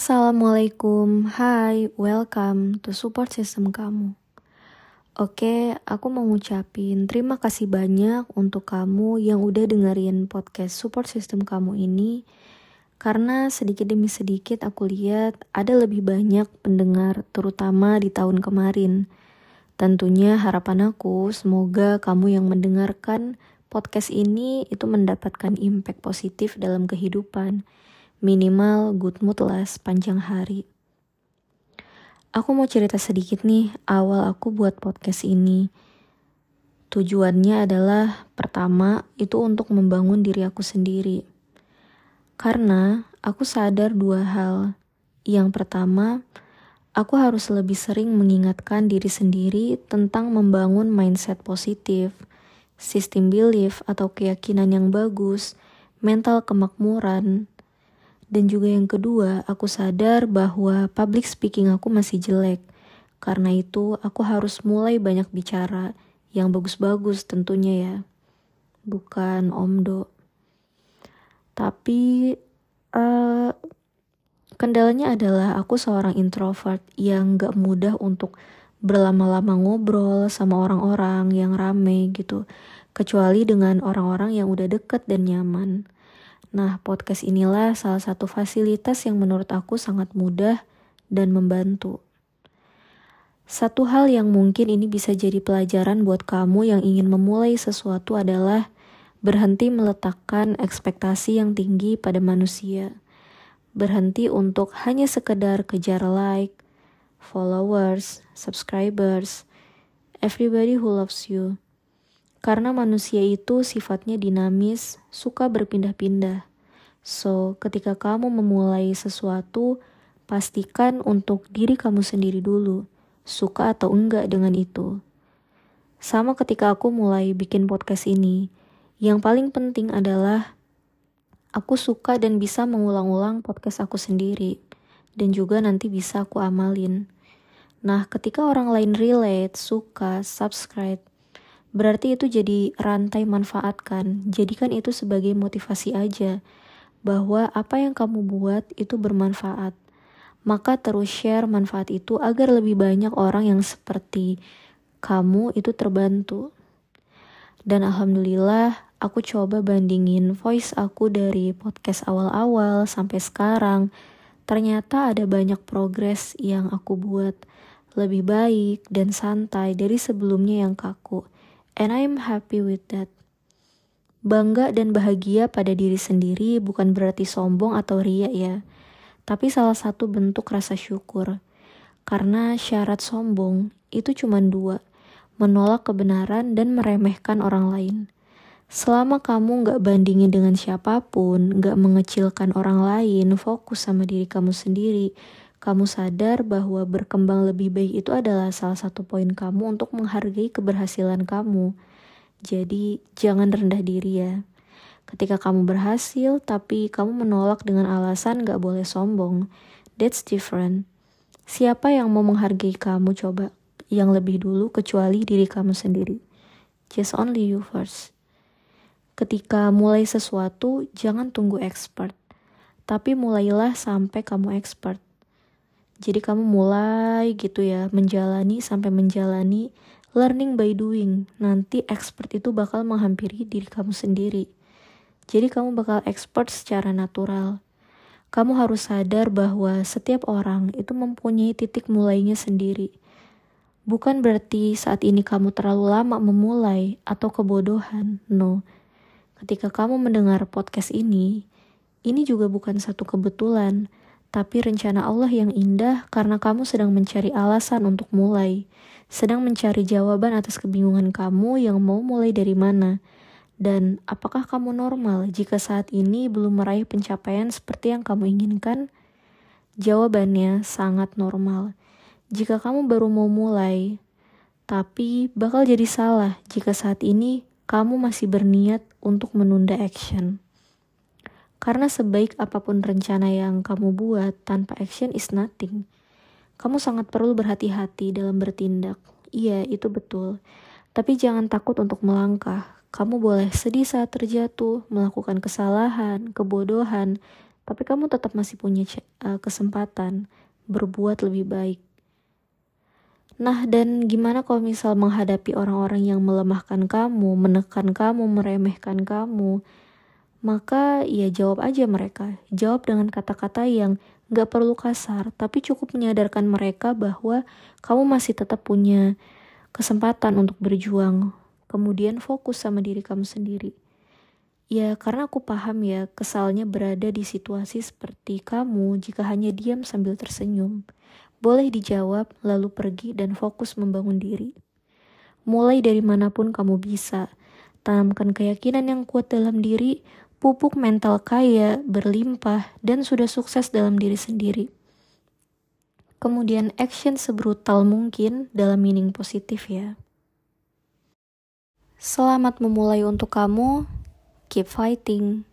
Assalamualaikum, hai, welcome to support system kamu. Oke, aku mau ngucapin terima kasih banyak untuk kamu yang udah dengerin podcast support system kamu ini. Karena sedikit demi sedikit aku lihat ada lebih banyak pendengar terutama di tahun kemarin. Tentunya harapan aku semoga kamu yang mendengarkan podcast ini itu mendapatkan impact positif dalam kehidupan minimal good mood lah sepanjang hari. Aku mau cerita sedikit nih awal aku buat podcast ini. Tujuannya adalah pertama itu untuk membangun diri aku sendiri. Karena aku sadar dua hal. Yang pertama, aku harus lebih sering mengingatkan diri sendiri tentang membangun mindset positif, sistem belief atau keyakinan yang bagus, mental kemakmuran, dan juga yang kedua, aku sadar bahwa public speaking aku masih jelek. Karena itu, aku harus mulai banyak bicara yang bagus-bagus tentunya ya. Bukan omdo. Tapi uh, kendalanya adalah aku seorang introvert yang gak mudah untuk berlama-lama ngobrol sama orang-orang yang rame gitu. Kecuali dengan orang-orang yang udah deket dan nyaman. Nah, podcast inilah salah satu fasilitas yang menurut aku sangat mudah dan membantu. Satu hal yang mungkin ini bisa jadi pelajaran buat kamu yang ingin memulai sesuatu adalah berhenti meletakkan ekspektasi yang tinggi pada manusia. Berhenti untuk hanya sekedar kejar like, followers, subscribers, everybody who loves you. Karena manusia itu sifatnya dinamis, suka berpindah-pindah. So, ketika kamu memulai sesuatu, pastikan untuk diri kamu sendiri dulu, suka atau enggak dengan itu. Sama ketika aku mulai bikin podcast ini, yang paling penting adalah aku suka dan bisa mengulang-ulang podcast aku sendiri, dan juga nanti bisa aku amalin. Nah, ketika orang lain relate, suka, subscribe, Berarti itu jadi rantai manfaatkan. Jadikan itu sebagai motivasi aja bahwa apa yang kamu buat itu bermanfaat. Maka terus share manfaat itu agar lebih banyak orang yang seperti kamu itu terbantu. Dan alhamdulillah aku coba bandingin voice aku dari podcast awal-awal sampai sekarang. Ternyata ada banyak progres yang aku buat lebih baik dan santai dari sebelumnya yang kaku and I am happy with that. Bangga dan bahagia pada diri sendiri bukan berarti sombong atau ria ya, tapi salah satu bentuk rasa syukur. Karena syarat sombong itu cuma dua, menolak kebenaran dan meremehkan orang lain. Selama kamu gak bandingin dengan siapa pun, gak mengecilkan orang lain, fokus sama diri kamu sendiri, kamu sadar bahwa berkembang lebih baik itu adalah salah satu poin kamu untuk menghargai keberhasilan kamu. Jadi, jangan rendah diri ya. Ketika kamu berhasil, tapi kamu menolak dengan alasan gak boleh sombong, that's different. Siapa yang mau menghargai kamu coba? Yang lebih dulu kecuali diri kamu sendiri. Just only you first. Ketika mulai sesuatu, jangan tunggu expert. Tapi mulailah sampai kamu expert jadi kamu mulai gitu ya, menjalani sampai menjalani learning by doing. Nanti expert itu bakal menghampiri diri kamu sendiri. Jadi kamu bakal expert secara natural. Kamu harus sadar bahwa setiap orang itu mempunyai titik mulainya sendiri. Bukan berarti saat ini kamu terlalu lama memulai atau kebodohan. No. Ketika kamu mendengar podcast ini, ini juga bukan satu kebetulan tapi rencana Allah yang indah karena kamu sedang mencari alasan untuk mulai, sedang mencari jawaban atas kebingungan kamu yang mau mulai dari mana. Dan apakah kamu normal jika saat ini belum meraih pencapaian seperti yang kamu inginkan? Jawabannya sangat normal. Jika kamu baru mau mulai, tapi bakal jadi salah jika saat ini kamu masih berniat untuk menunda action. Karena sebaik apa pun rencana yang kamu buat, tanpa action is nothing. Kamu sangat perlu berhati-hati dalam bertindak. Iya, itu betul. Tapi jangan takut untuk melangkah. Kamu boleh sedih saat terjatuh, melakukan kesalahan, kebodohan, tapi kamu tetap masih punya uh, kesempatan berbuat lebih baik. Nah, dan gimana kalau misal menghadapi orang-orang yang melemahkan kamu, menekan kamu, meremehkan kamu? Maka ya jawab aja mereka. Jawab dengan kata-kata yang gak perlu kasar, tapi cukup menyadarkan mereka bahwa kamu masih tetap punya kesempatan untuk berjuang. Kemudian fokus sama diri kamu sendiri. Ya, karena aku paham ya, kesalnya berada di situasi seperti kamu jika hanya diam sambil tersenyum. Boleh dijawab, lalu pergi dan fokus membangun diri. Mulai dari mana pun kamu bisa, tanamkan keyakinan yang kuat dalam diri, pupuk mental kaya, berlimpah, dan sudah sukses dalam diri sendiri. Kemudian action sebrutal mungkin dalam meaning positif ya. Selamat memulai untuk kamu. Keep fighting.